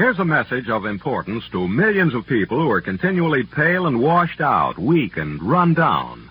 Here's a message of importance to millions of people who are continually pale and washed out, weak and run down.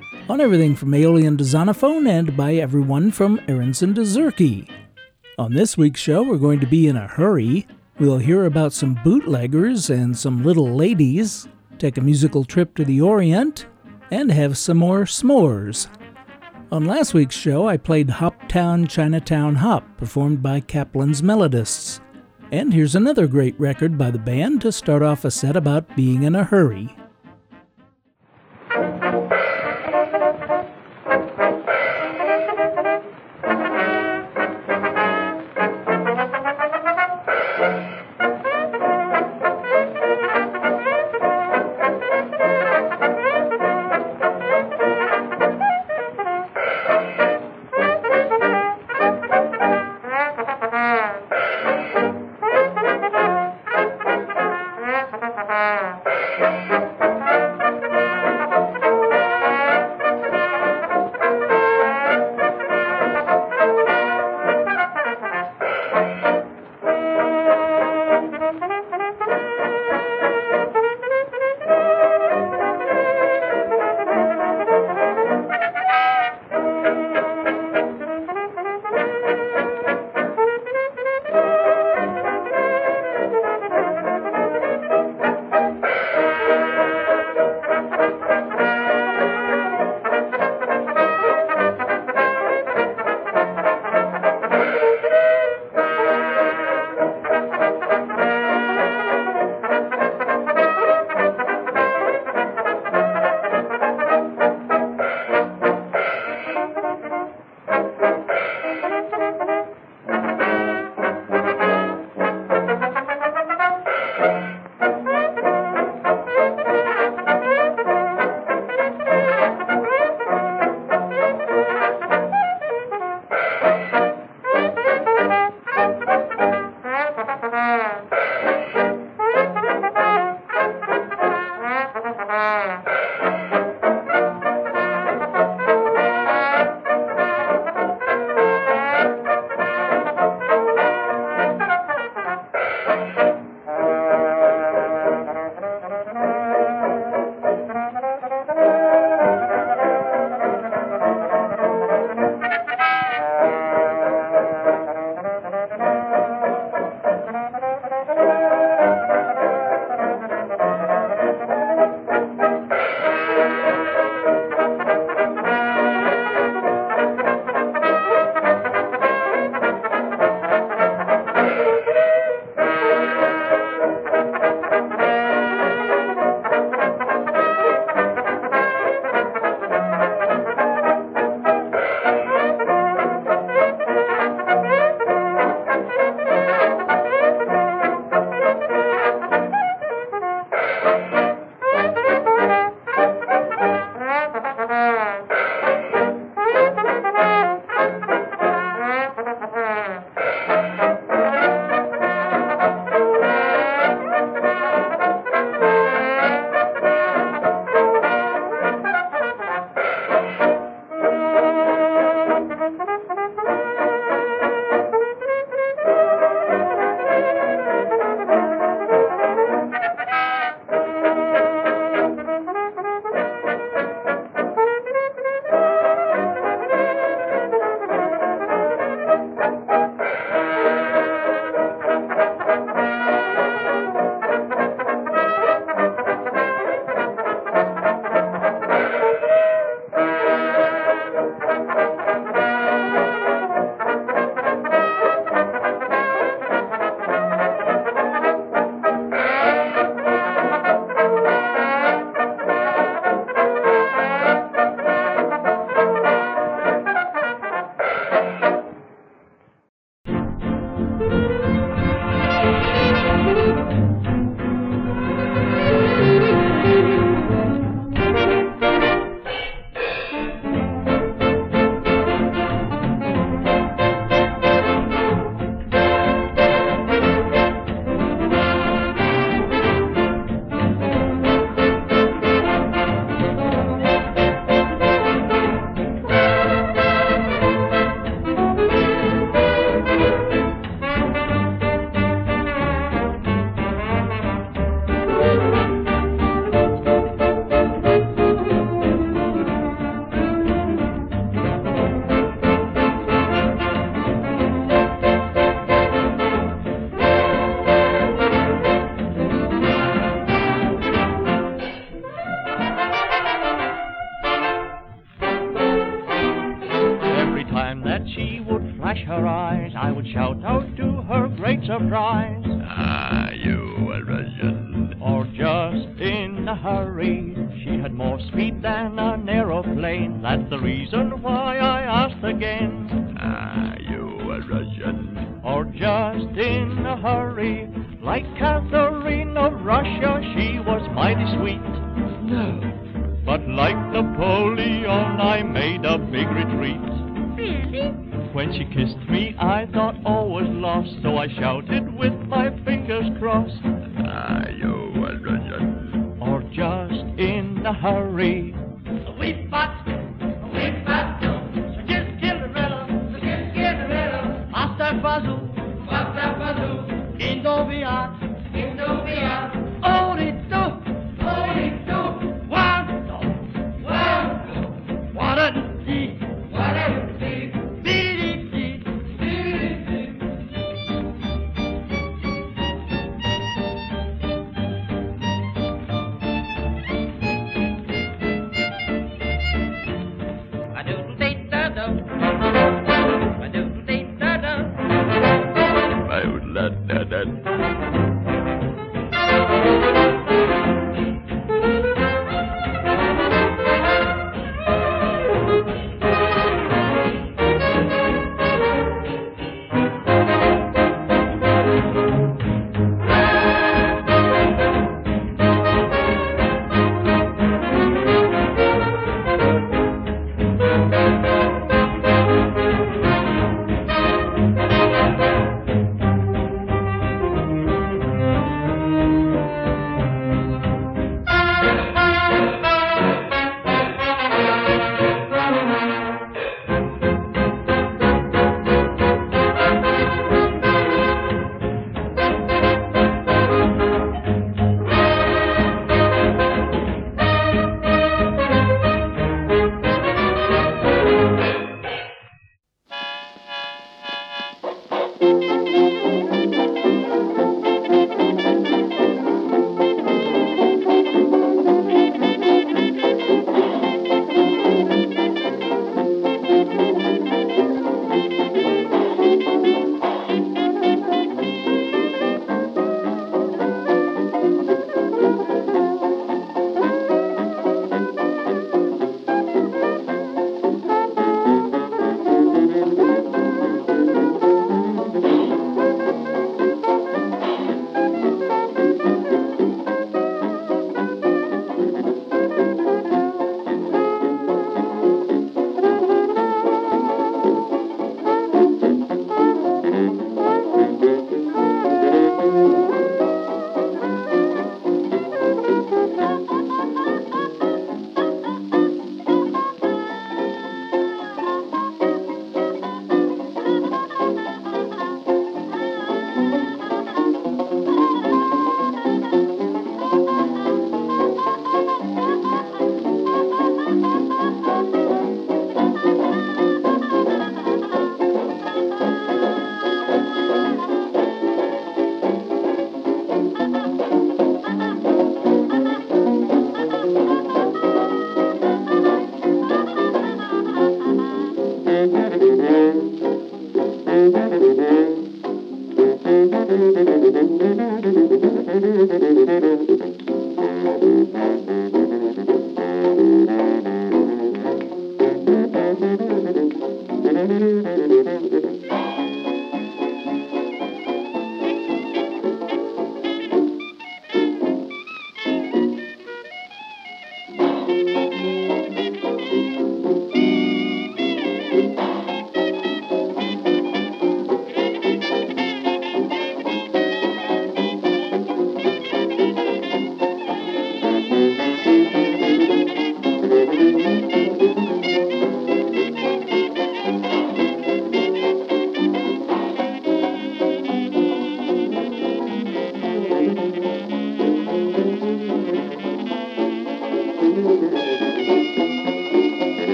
on everything from Aeolian to Zonophone and by everyone from Aaronson to Zurke. On this week's show, we're going to be in a hurry. We'll hear about some bootleggers and some little ladies, take a musical trip to the Orient, and have some more s'mores. On last week's show, I played Hoptown Chinatown Hop, performed by Kaplan's Melodists. And here's another great record by the band to start off a set about being in a hurry.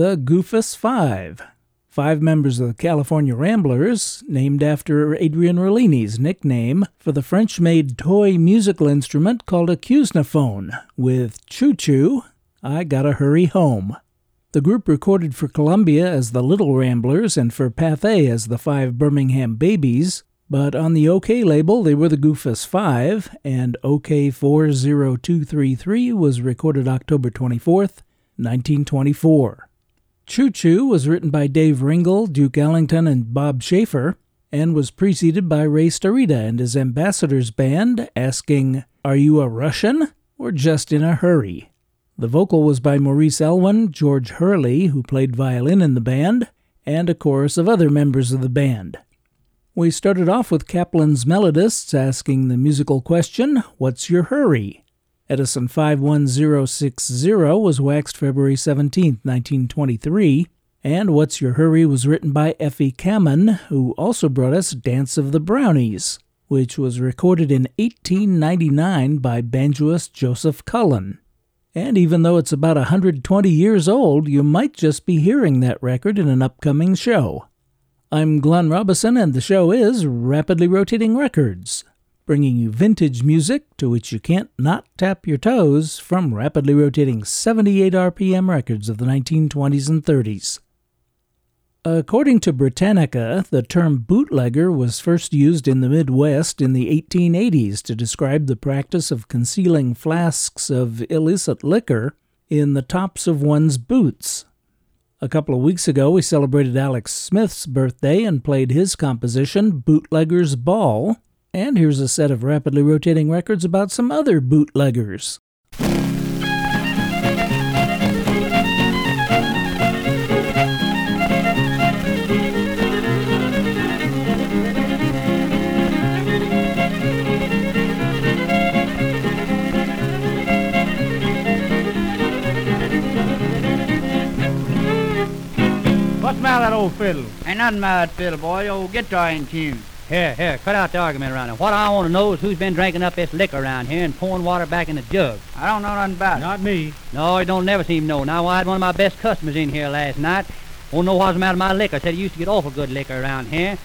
The Goofus Five. five members of the California Ramblers, named after Adrian Rollini's nickname for the French made toy musical instrument called a couesnophone, with Choo Choo, I Gotta Hurry Home. The group recorded for Columbia as the Little Ramblers and for Pathé as the Five Birmingham Babies, but on the OKeh label they were the Goofus 5, and OKeh 40233 was recorded October 24th, 1924. Choo Choo was written by Dave Ringle, Duke Ellington, and Bob Schaefer, and was preceded by Ray Starita and his Ambassadors Band asking, Are you a Russian or just in a hurry? The vocal was by Maurice Elwin, George Hurley, who played violin in the band, and a chorus of other members of the band. We started off with Kaplan's Melodists asking the musical question, What's your hurry? Edison 51060 was waxed February 17, 1923, and What's Your Hurry was written by Effie Kamman, who also brought us Dance of the Brownies, which was recorded in 1899 by banjoist Joseph Cullen. And even though it's about 120 years old, you might just be hearing that record in an upcoming show. I'm Glenn Robison, and the show is Rapidly Rotating Records bringing you vintage music to which you can't not tap your toes from rapidly rotating 78 RPM records of the 1920s and 30s. According to Britannica, the term bootlegger was first used in the Midwest in the 1880s to describe the practice of concealing flasks of illicit liquor in the tops of one's boots. A couple of weeks ago, we celebrated Alex Smith's birthday and played his composition, Bootlegger's Ball, and here's a set of rapidly rotating records about some other bootleggers. What's the matter with that old fiddle? Ain't nothing about fiddle, boy. The old guitar in tune. Here, here, cut out the argument around it. What I want to know is who's been drinking up this liquor around here and pouring water back in the jug. I don't know nothing about it. Not me. No, you don't never seem to know. Now, I had one of my best customers in here last night. Won't know what's the matter with my liquor. Said he used to get awful good liquor around here.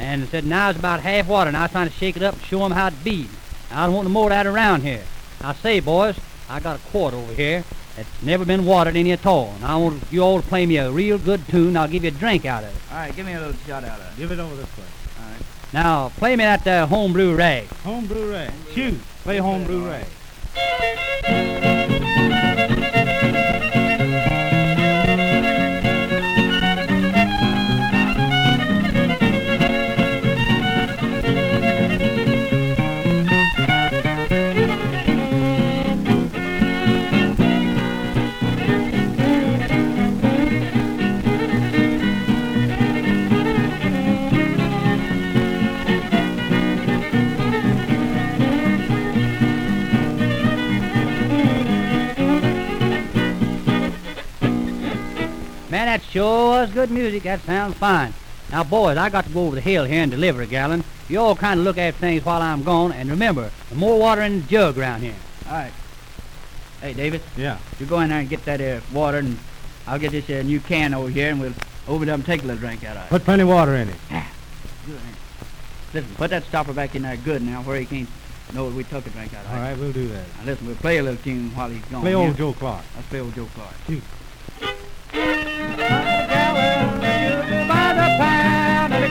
And said now it's about half water, and I was trying to shake it up and show him how it be. I don't want no more of that around here. I say, boys, I got a quart over here that's never been watered any at all. And I want you all to play me a real good tune. I'll give you a drink out of it. All right, give me a little shot out of it. Give it over this way. Now, play me that uh, homebrew rag. Homebrew rag. Shoot. Play homebrew rag. Man, that sure was good music. That sounds fine. Now, boys, I got to go over the hill here and deliver a gallon. You all kind of look at things while I'm gone, and remember, the more water in the jug around here. All right. Hey, David, Yeah. you go in there and get that uh, water, and I'll get this uh, new can over here, and we'll open it up and take a little drink out of it. Put plenty of water in it. Yeah. Good. Listen, put that stopper back in there good now, where he can't know that we took a drink out of it. All right, we'll do that. Now, listen, we'll play a little tune while he's gone. Play yeah? old Joe Clark. Let's play old Joe Clark. Shoot.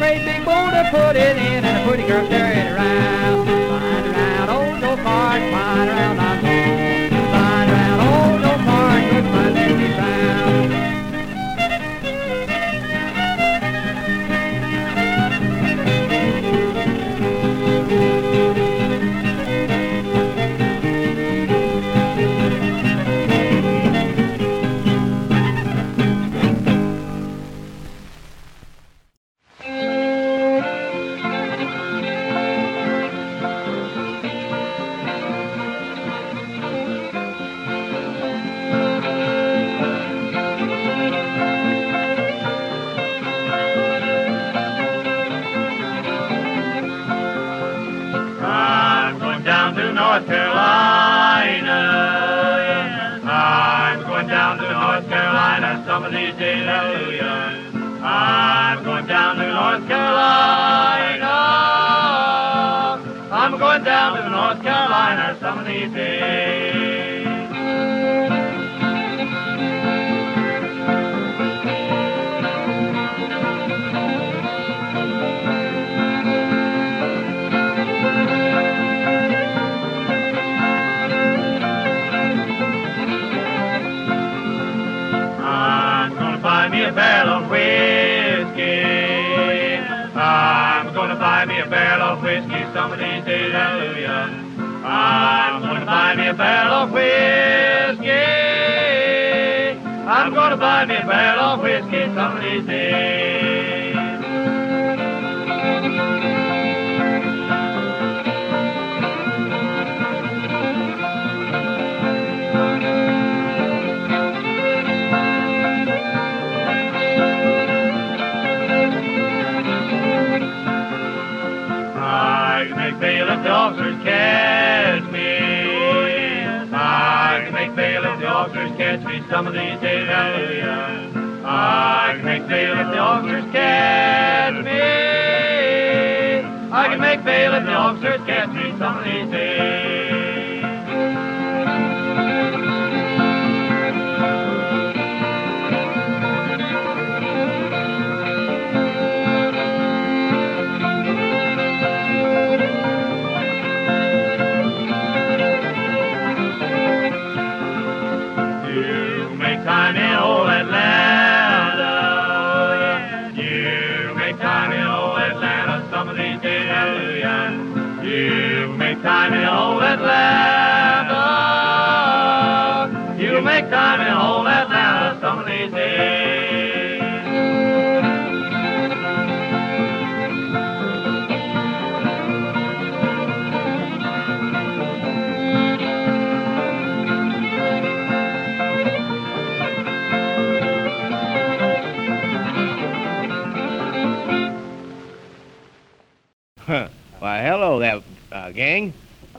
Great big boulder put it in, and a pretty girl stir North Carolina. I'm going down to North Carolina some of these days. Me a barrel of whiskey. I'm to buy me a barrel of whiskey some of these days. Officers catch me some of these days, hallelujah. I can make bail if the officers catch me. I can make bail if the officers catch me some of these days. Time in old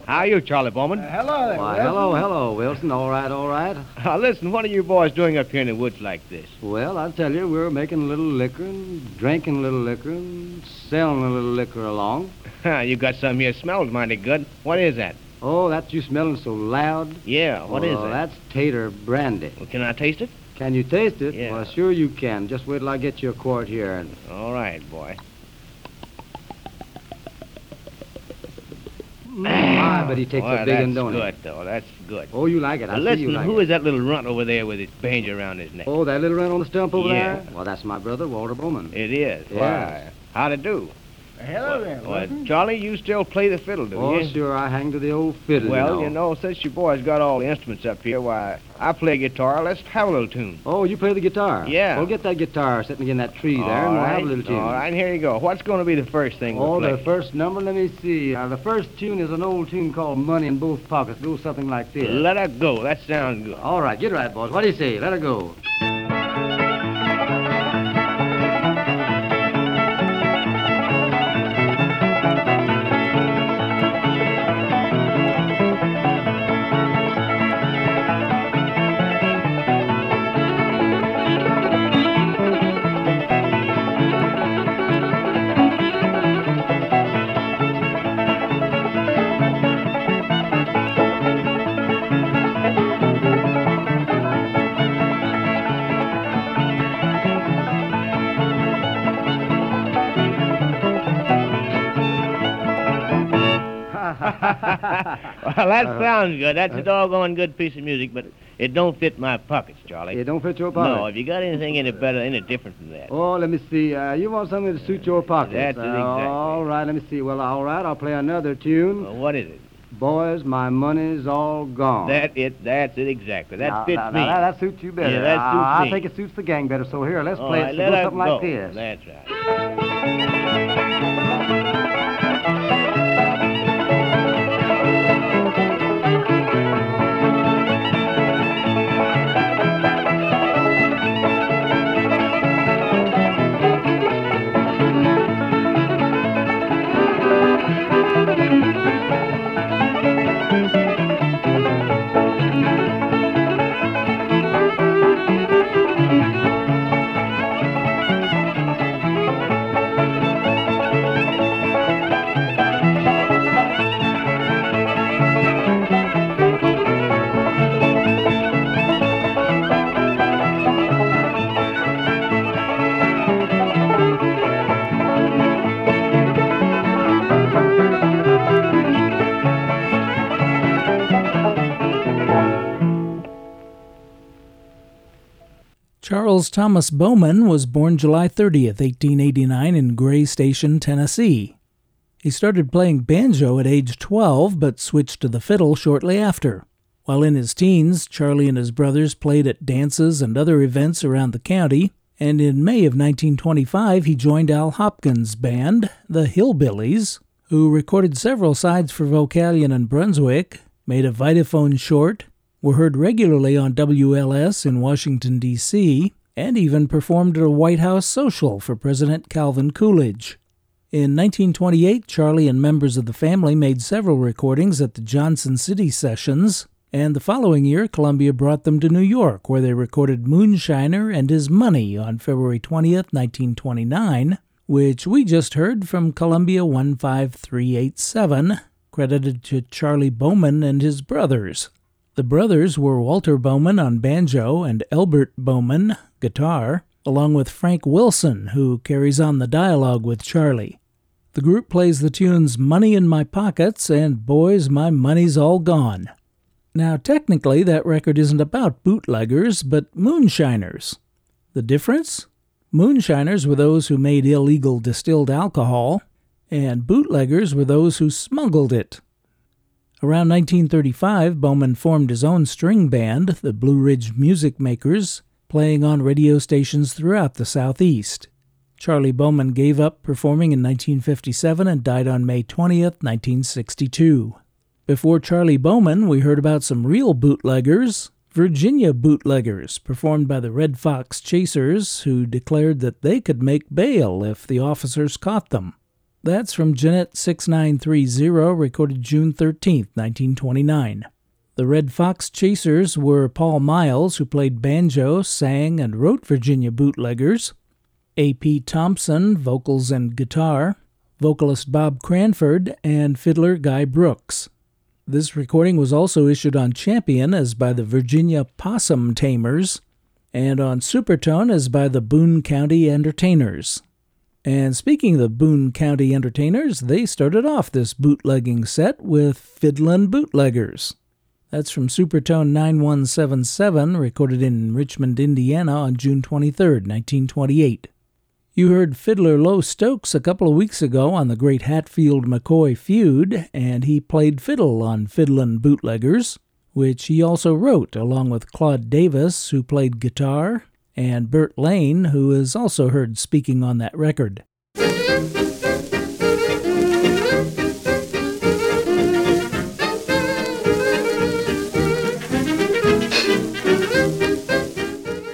How are you, Charlie Bowman? hello there. Why, hello, hello, Wilson. All right, all right. Uh, listen, what are you boys doing up here in the woods like this? Well, I'll tell you, we're making a little liquor and drinking a little liquor and selling a little liquor along. you got some here smells mighty good. What is that? Oh, that's you smelling so loud. Yeah, what is it? oh, that? That's tater brandy. Well, can I taste it? Can you taste it? Yeah. Well, sure you can. Just wait till I get you a quart here. And All right, boy. My, but he takes Boy, a big that's one, don't good, though. That's good. Oh, you like it. I Now, see listen, you like who it. is that little runt over there with his banjo around his neck? Oh, that little runt on the stump over Yeah. there? Well, that's my brother, Walter Bowman. It is. Yes. Why? How'd it do? Hello there, Well, Wilson. Charlie, you still play the fiddle, do Oh, you? sure, I hang to the old fiddle, Well, you you know. know, since you boys got all the instruments up here, why, I play guitar. Let's have a little tune. Oh, you play the guitar? Yeah. Well, get that guitar sitting in that tree there, All and we'll right. have a little tune. All right, here you go. What's going to be the first thing Oh, we play? the first number, let me see. Uh, the first tune is an old tune called Money in Both Pockets. Goes something like this. Let her go. That sounds good. All right, get right, boys. What do you say? Let her go. well, that sounds good. That's a doggone good piece of music, but it don't fit my pockets, Charlie. It don't fit your pockets? No, have you got anything any better, any different from that? Oh, let me see. Uh, you want something to suit your pockets? That's it, Uh, exactly. All right, let me see. Well, all right, I'll play another tune. Well, what is it? Boys, my money's all gone. That it. That's it exactly. That now, fits now, me. Now, that, suits you better. Yeah, that Uh, suits I me. think it suits the gang better. So here, let's All play right, it. let Go something go. like this. That's right. Charles Thomas Bowman was born July 30th, 1889, in Gray Station, Tennessee. He started playing banjo at age 12, but switched to the fiddle shortly after. While in his teens, Charlie and his brothers played at dances and other events around the county, and in May of 1925 he joined Al Hopkins' band, the Hillbillies, who recorded several sides for Vocalion and Brunswick, made a Vitaphone short, were heard regularly on WLS in Washington, D.C., and even performed at a White House social for President Calvin Coolidge. In 1928, Charlie and members of the family made several recordings at the Johnson City Sessions, and the following year, Columbia brought them to New York, where they recorded Moonshiner and His Money on February 20th, 1929, which we just heard from Columbia 15387, credited to Charlie Bowman and his brothers. The brothers were Walter Bowman on banjo and Elbert Bowman, guitar, along with Frank Wilson, who carries on the dialogue with Charlie. The group plays the tunes Money in My Pockets and Boys, My Money's All Gone. Now, technically, that record isn't about bootleggers, but moonshiners. The difference? Moonshiners were those who made illegal distilled alcohol, and bootleggers were those who smuggled it. Around 1935, Bowman formed his own string band, the Blue Ridge Music Makers, playing on radio stations throughout the Southeast. Charlie Bowman gave up performing in 1957 and died on May 20th, 1962. Before Charlie Bowman, we heard about some real bootleggers, Virginia bootleggers, performed by the Red Fox Chasers, who declared that they could make bail if the officers caught them. That's from Gennett 6930, recorded June 13, 1929. The Red Fox Chasers were Paul Miles, who played banjo, sang, and wrote Virginia bootleggers, A.P. Thompson, vocals and guitar, vocalist Bob Cranford, and fiddler Guy Brooks. This recording was also issued on Champion as by the Virginia Possum Tamers, and on Supertone as by the Boone County Entertainers. And speaking of the Boone County Entertainers, they started off this bootlegging set with Fiddlin' Bootleggers. That's from Supertone 9177, recorded in Richmond, Indiana on June 23, 1928. You heard fiddler Lowe Stokes a couple of weeks ago on the great Hatfield McCoy feud, and he played fiddle on Fiddlin' Bootleggers, which he also wrote along with Claude Davis, who played guitar, and Bert Lane, who is also heard speaking on that record.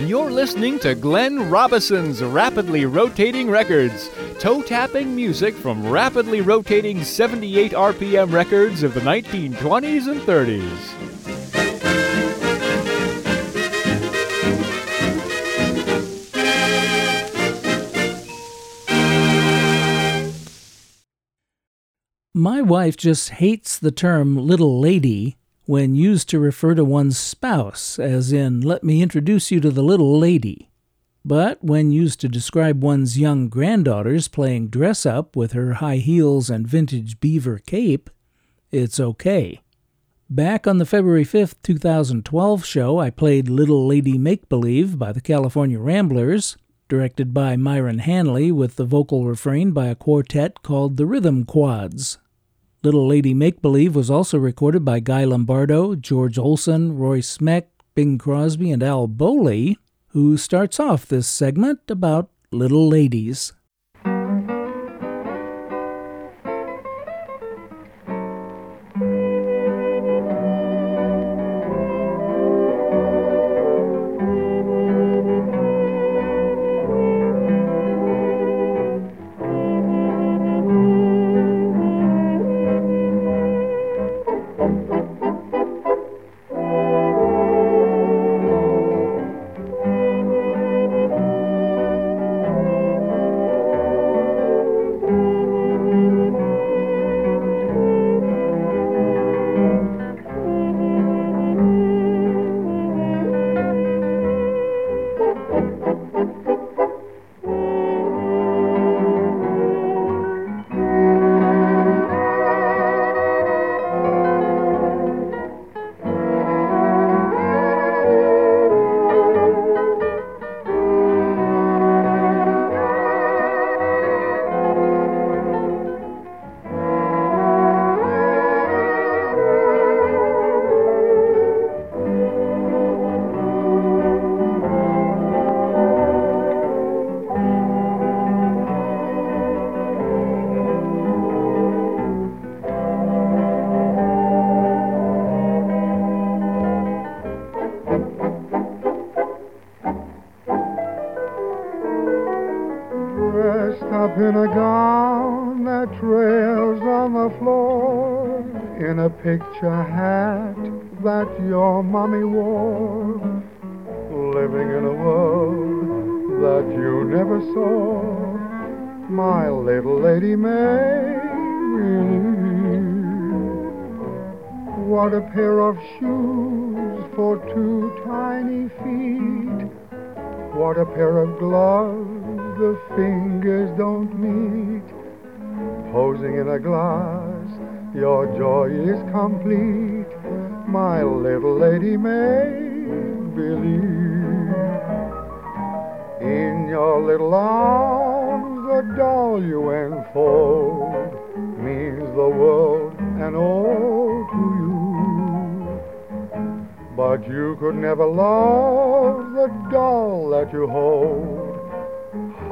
You're listening to Glenn Robison's Rapidly Rotating Records, toe tapping music from rapidly rotating 78 RPM records of the 1920s and 30s. My wife just hates the term little lady when used to refer to one's spouse, as in, let me introduce you to the little lady. But when used to describe one's young granddaughters playing dress up with her high heels and vintage beaver cape, it's okay. Back on the February 5th, 2012 show, I played Little Lady Make Believe by the California Ramblers, directed by Myron Hanley, with the vocal refrain by a quartet called the Rhythm Quads. Little Lady Make Believe was also recorded by Guy Lombardo, George Olsen, Roy Smeck, Bing Crosby, and Al Bowlly, who starts off this segment about little ladies. Meet. Posing in a glass, your joy is complete. My little lady make believe. In your little arms, the doll you enfold means the world and all to you. But you could never love the doll that you hold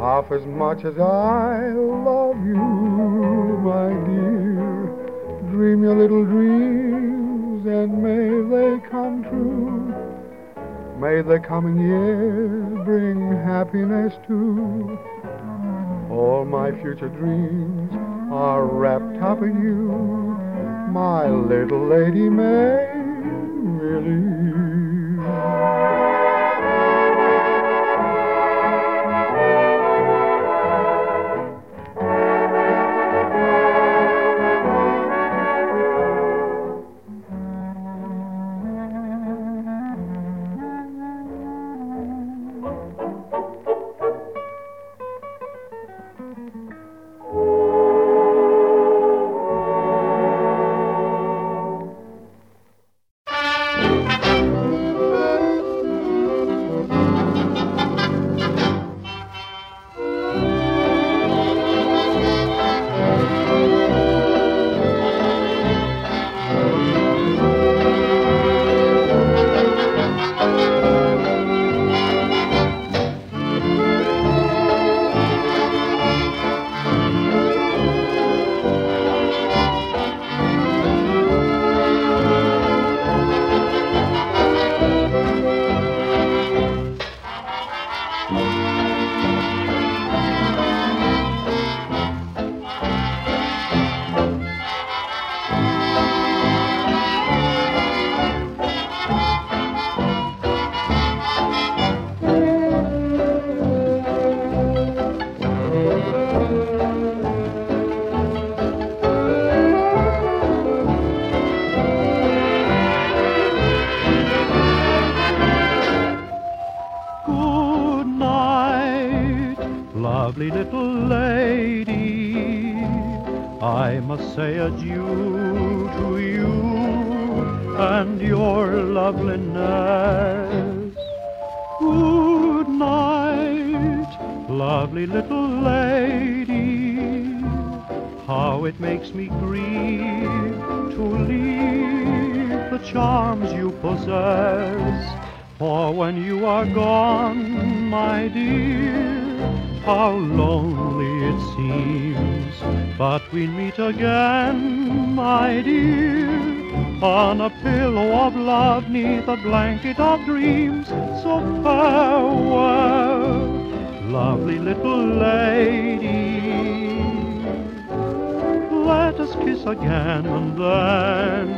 half as much as I love you, my dear. Dream your little dreams and may they come true. May the coming years bring happiness too. All my future dreams are wrapped up in you, my little lady May. Really. Gone, my dear, how lonely it seems. But we'll meet again, my dear, on a pillow of love neath a blanket of dreams. So farewell, lovely little lady. Let us kiss again and then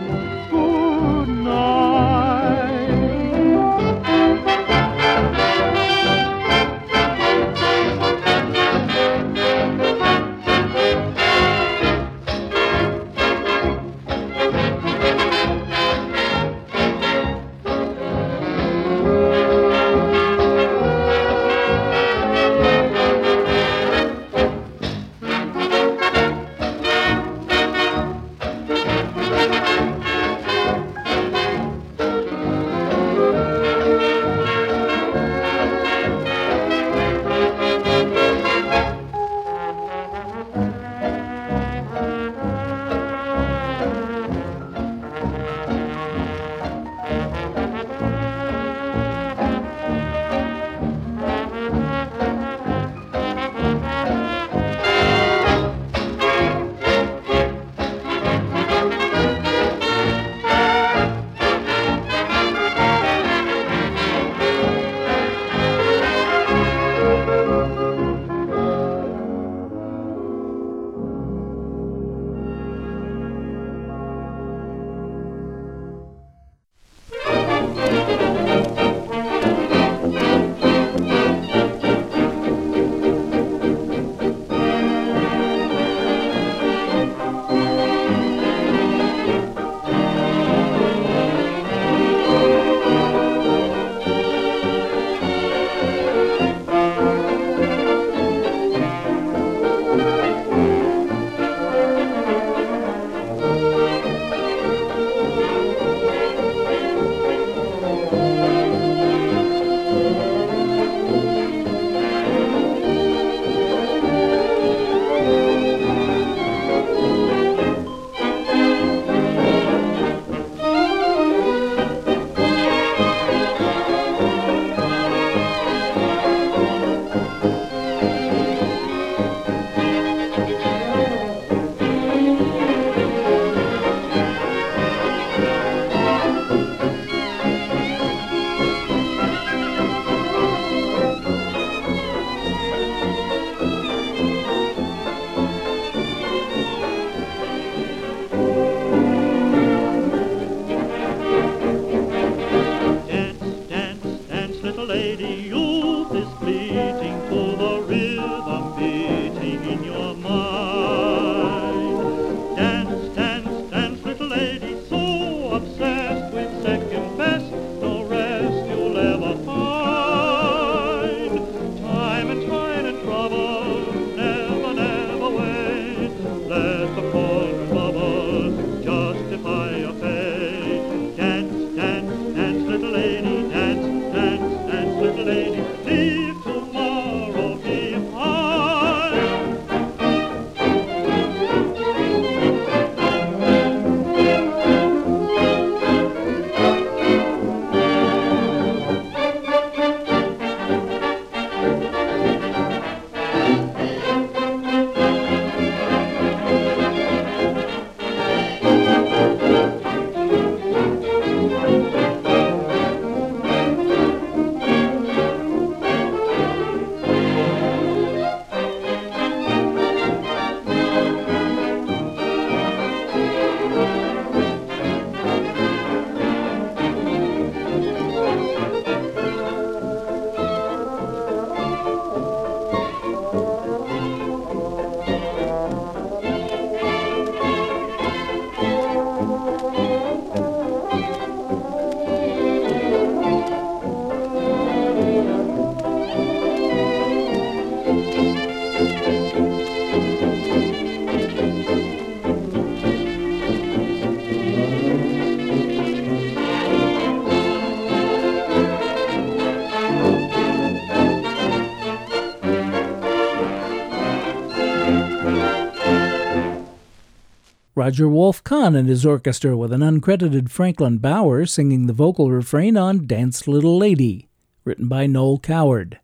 Roger Wolf Kahn and his orchestra with an uncredited Franklin Bauer singing the vocal refrain on Dance Little Lady, written by Noel Coward.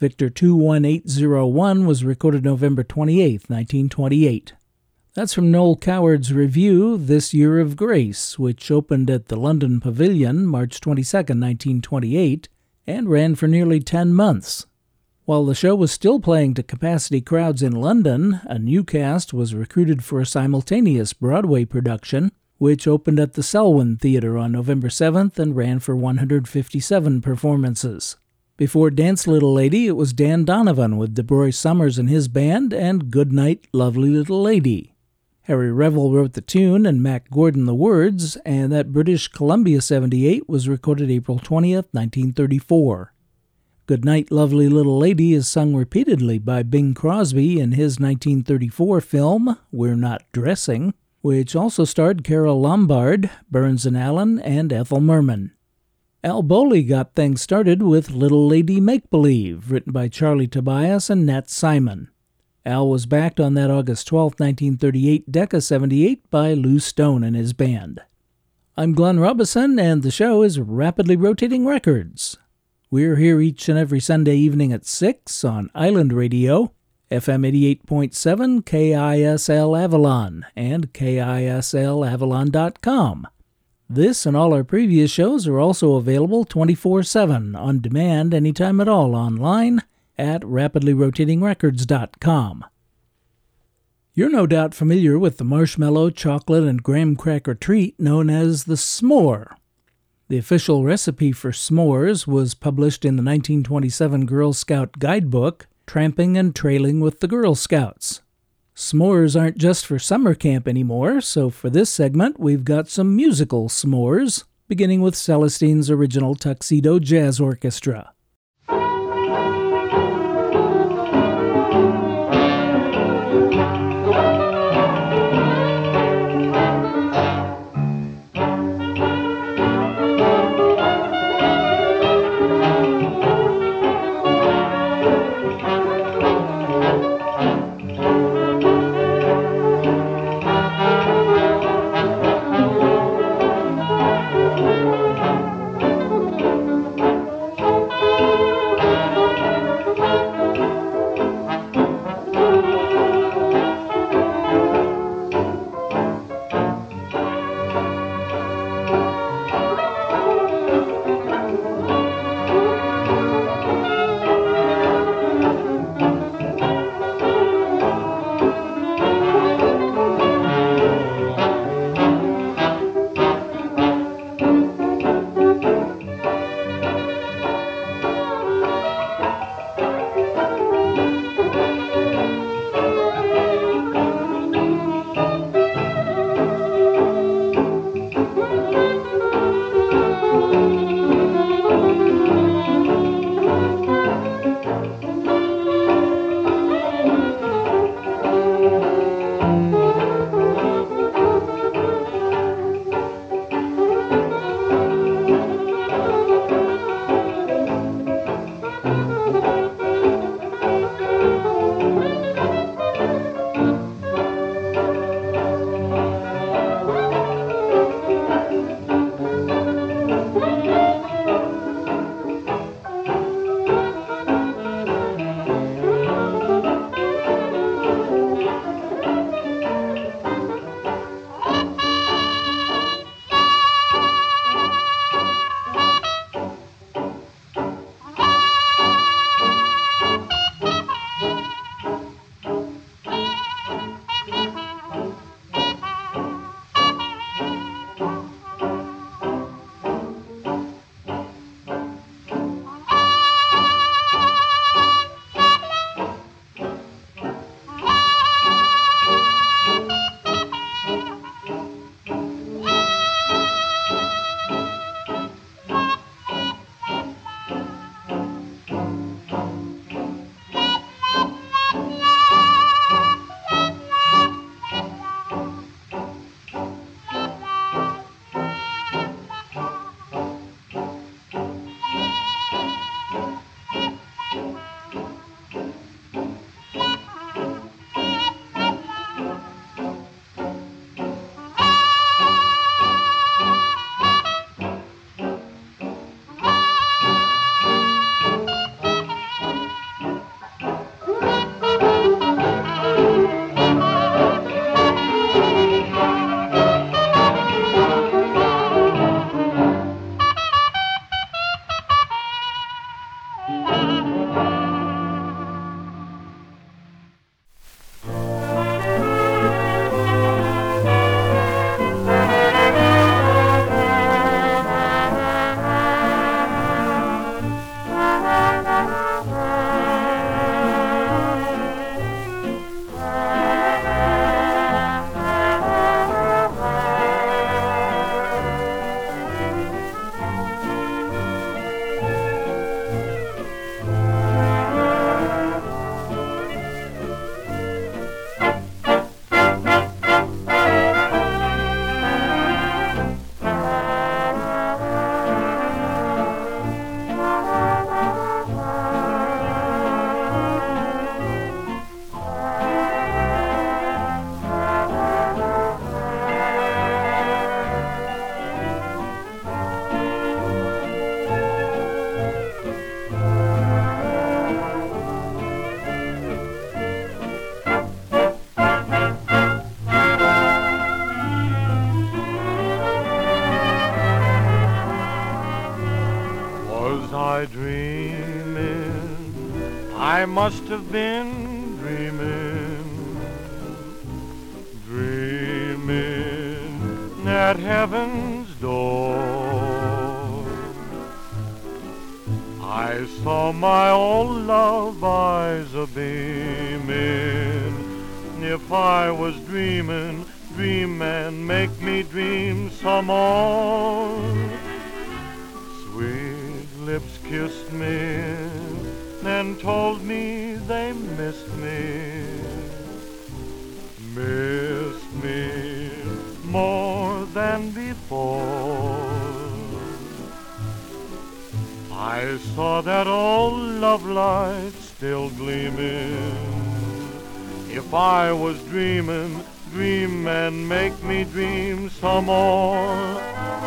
Victor 21801 was recorded November 28, 1928. That's from Noel Coward's revue, This Year of Grace, which opened at the London Pavilion March 22, 1928, and ran for nearly 10 months. While the show was still playing to capacity crowds in London, a new cast was recruited for a simultaneous Broadway production, which opened at the Selwyn Theater on November 7th and ran for 157 performances. Before Dance Little Lady, it was Dan Donovan with DeBroy Somers and his band and Goodnight Lovely Little Lady. Harry Revel wrote the tune and Mack Gordon the words, and that British Columbia 78 was recorded April 20th, 1934. Goodnight Lovely Little Lady is sung repeatedly by Bing Crosby in his 1934 film We're Not Dressing, which also starred Carole Lombard, Burns and Allen, and Ethel Merman. Al Bowlly got things started with Little Lady Make Believe, written by Charlie Tobias and Nat Simon. Al was backed on that August 12, 1938 Decca 78 by Lew Stone and his band. I'm Glenn Robison, and the show is Rapidly Rotating Records. We're here each and every Sunday evening at 6 on Island Radio, FM 88.7 KISL Avalon, and KISLAvalon.com. This and all our previous shows are also available 24 7 on demand anytime at all online at rapidlyrotatingrecords.com. You're no doubt familiar with the marshmallow, chocolate, and graham cracker treat known as the s'more. The official recipe for s'mores was published in the 1927 Girl Scout Guidebook, Tramping and Trailing with the Girl Scouts. S'mores aren't just for summer camp anymore, so for this segment we've got some musical s'mores, beginning with Celestin's original Tuxedo Jazz Orchestra. Told me they missed me, missed me more than before. I saw that old love light still gleaming. If I was dreaming, dream and make me dream some more.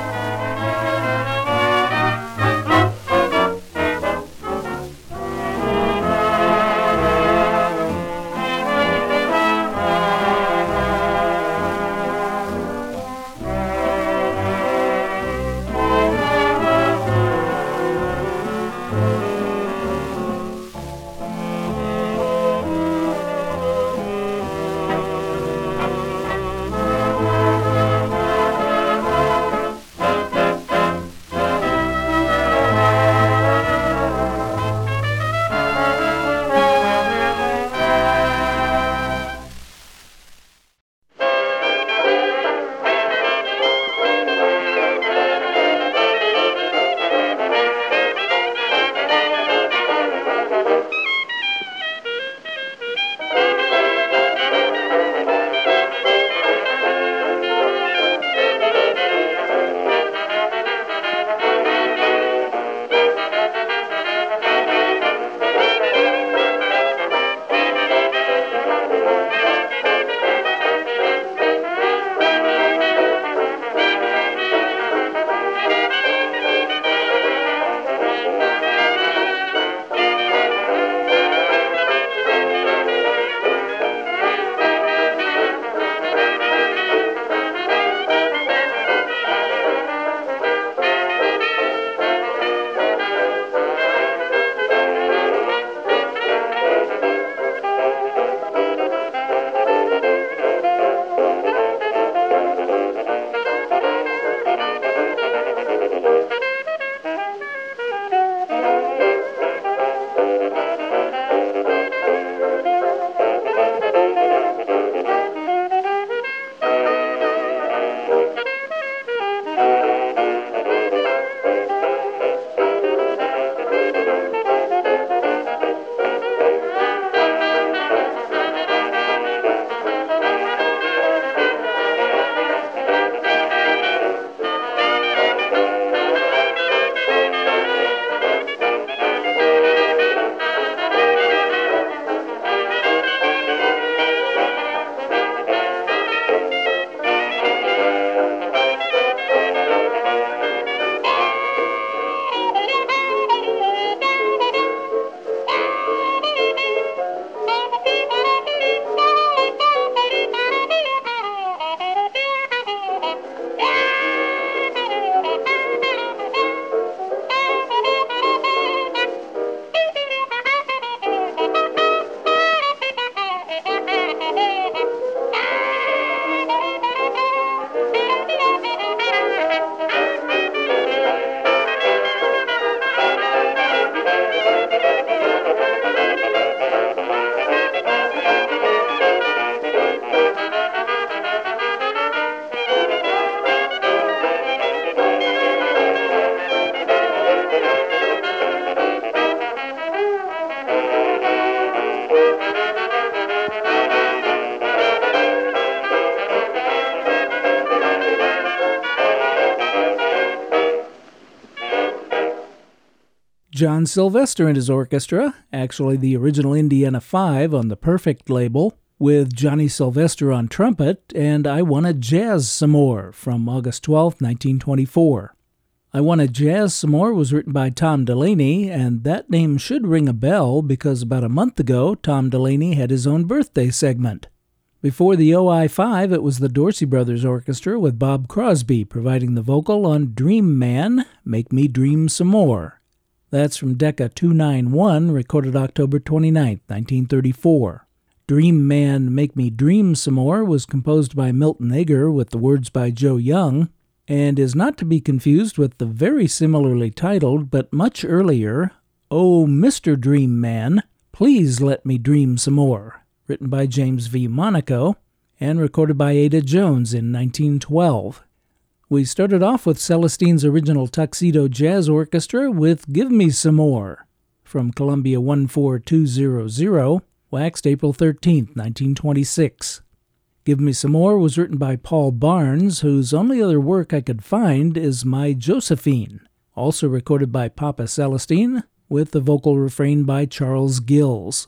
John Sylvester and his orchestra, actually the original Indiana Five on the Perfect label, with Johnny Sylvester on trumpet, and I Wanna Jazz Some More from August 12, 1924. I Wanna Jazz Some More was written by Tom Delaney, and that name should ring a bell because about a month ago, Tom Delaney had his own birthday segment. Before the OI 5, it was the Dorsey Brothers Orchestra with Bob Crosby providing the vocal on Dream Man, Make Me Dream Some More. That's from Decca 291, recorded October 29, 1934. Dream Man Make Me Dream Some More was composed by Milton Ager with the words by Joe Young, and is not to be confused with the very similarly titled but much earlier Oh Mr. Dream Man, Please Let Me Dream Some More, written by James V. Monaco and recorded by Ada Jones in 1912. We started off with Celestin's original Tuxedo Jazz Orchestra with Give Me Some More from Columbia 14200, waxed April 13, 1926. Give Me Some More was written by Paul Barnes, whose only other work I could find is My Josephine, also recorded by Papa Celestin, with the vocal refrain by Charles Gills.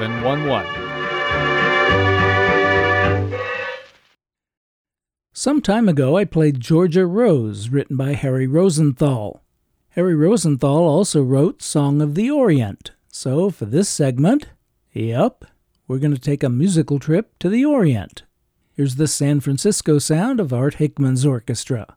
91711. Some time ago, I played Georgia Rose, written by Harry Rosenthal. Harry Rosenthal also wrote Song of the Orient. So, for this segment, yep, we're going to take a musical trip to the Orient. Here's the San Francisco sound of Art Hickman's orchestra.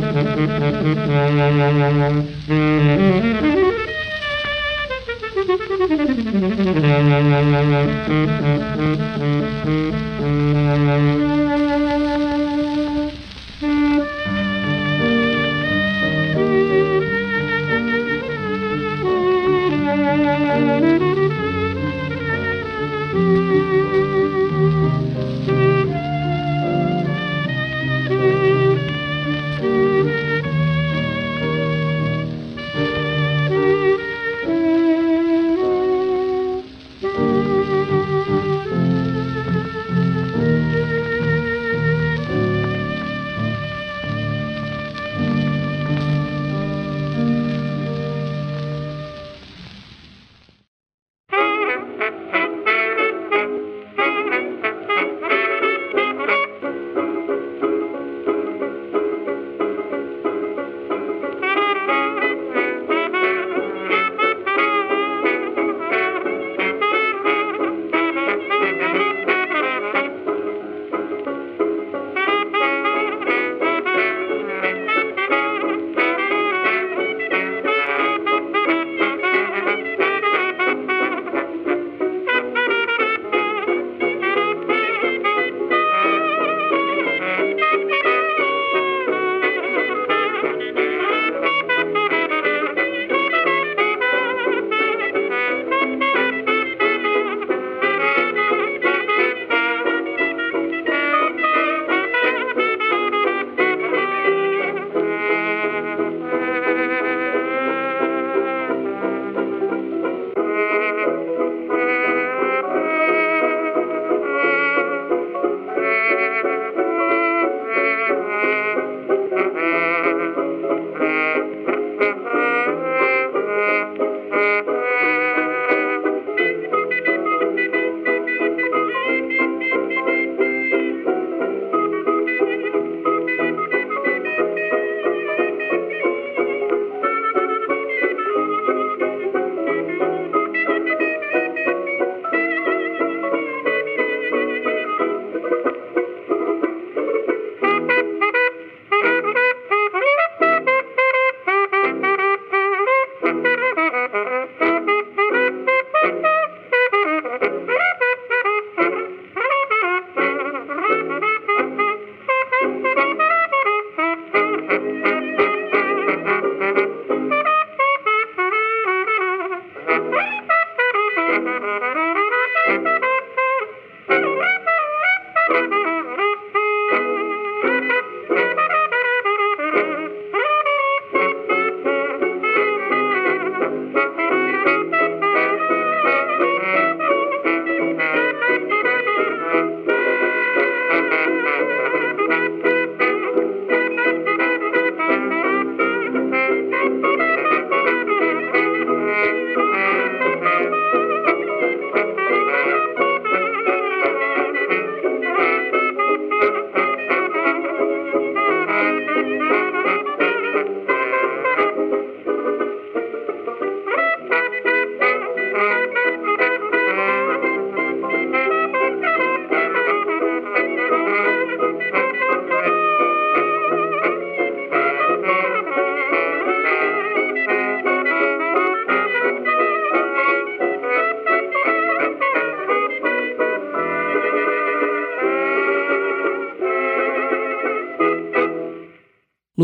Thank you.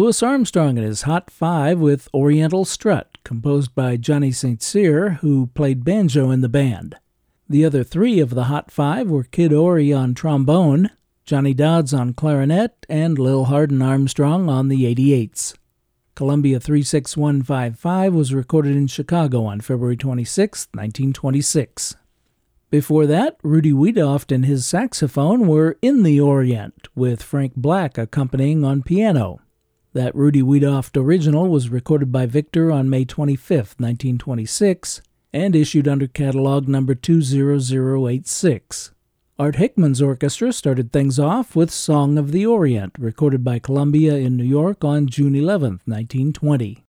Louis Armstrong and his Hot Five with Oriental Strut, composed by Johnny St. Cyr, who played banjo in the band. The other three of the Hot Five were Kid Ory on trombone, Johnny Dodds on clarinet, and Lil Hardin Armstrong on the 88s. Columbia 36155 was recorded in Chicago on February 26, 1926. Before that, Rudy Wiedoeft and his saxophone were In the Orient, with Frank Black accompanying on piano. That Rudy Wiedoeft original was recorded by Victor on May 25, 1926, and issued under catalog number 20086. Art Hickman's orchestra started things off with Song of the Orient, recorded by Columbia in New York on June 11, 1920.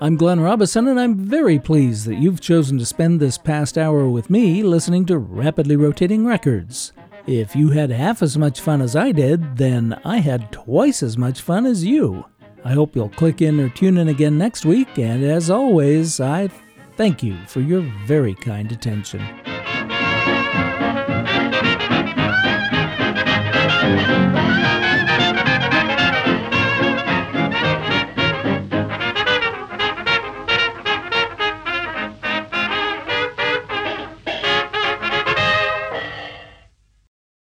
I'm Glenn Robison, and I'm very pleased that you've chosen to spend this past hour with me listening to Rapidly Rotating Records. If you had half as much fun as I did, then I had twice as much fun as you. I hope you'll click in or tune in again next week, and as always, I thank you for your very kind attention.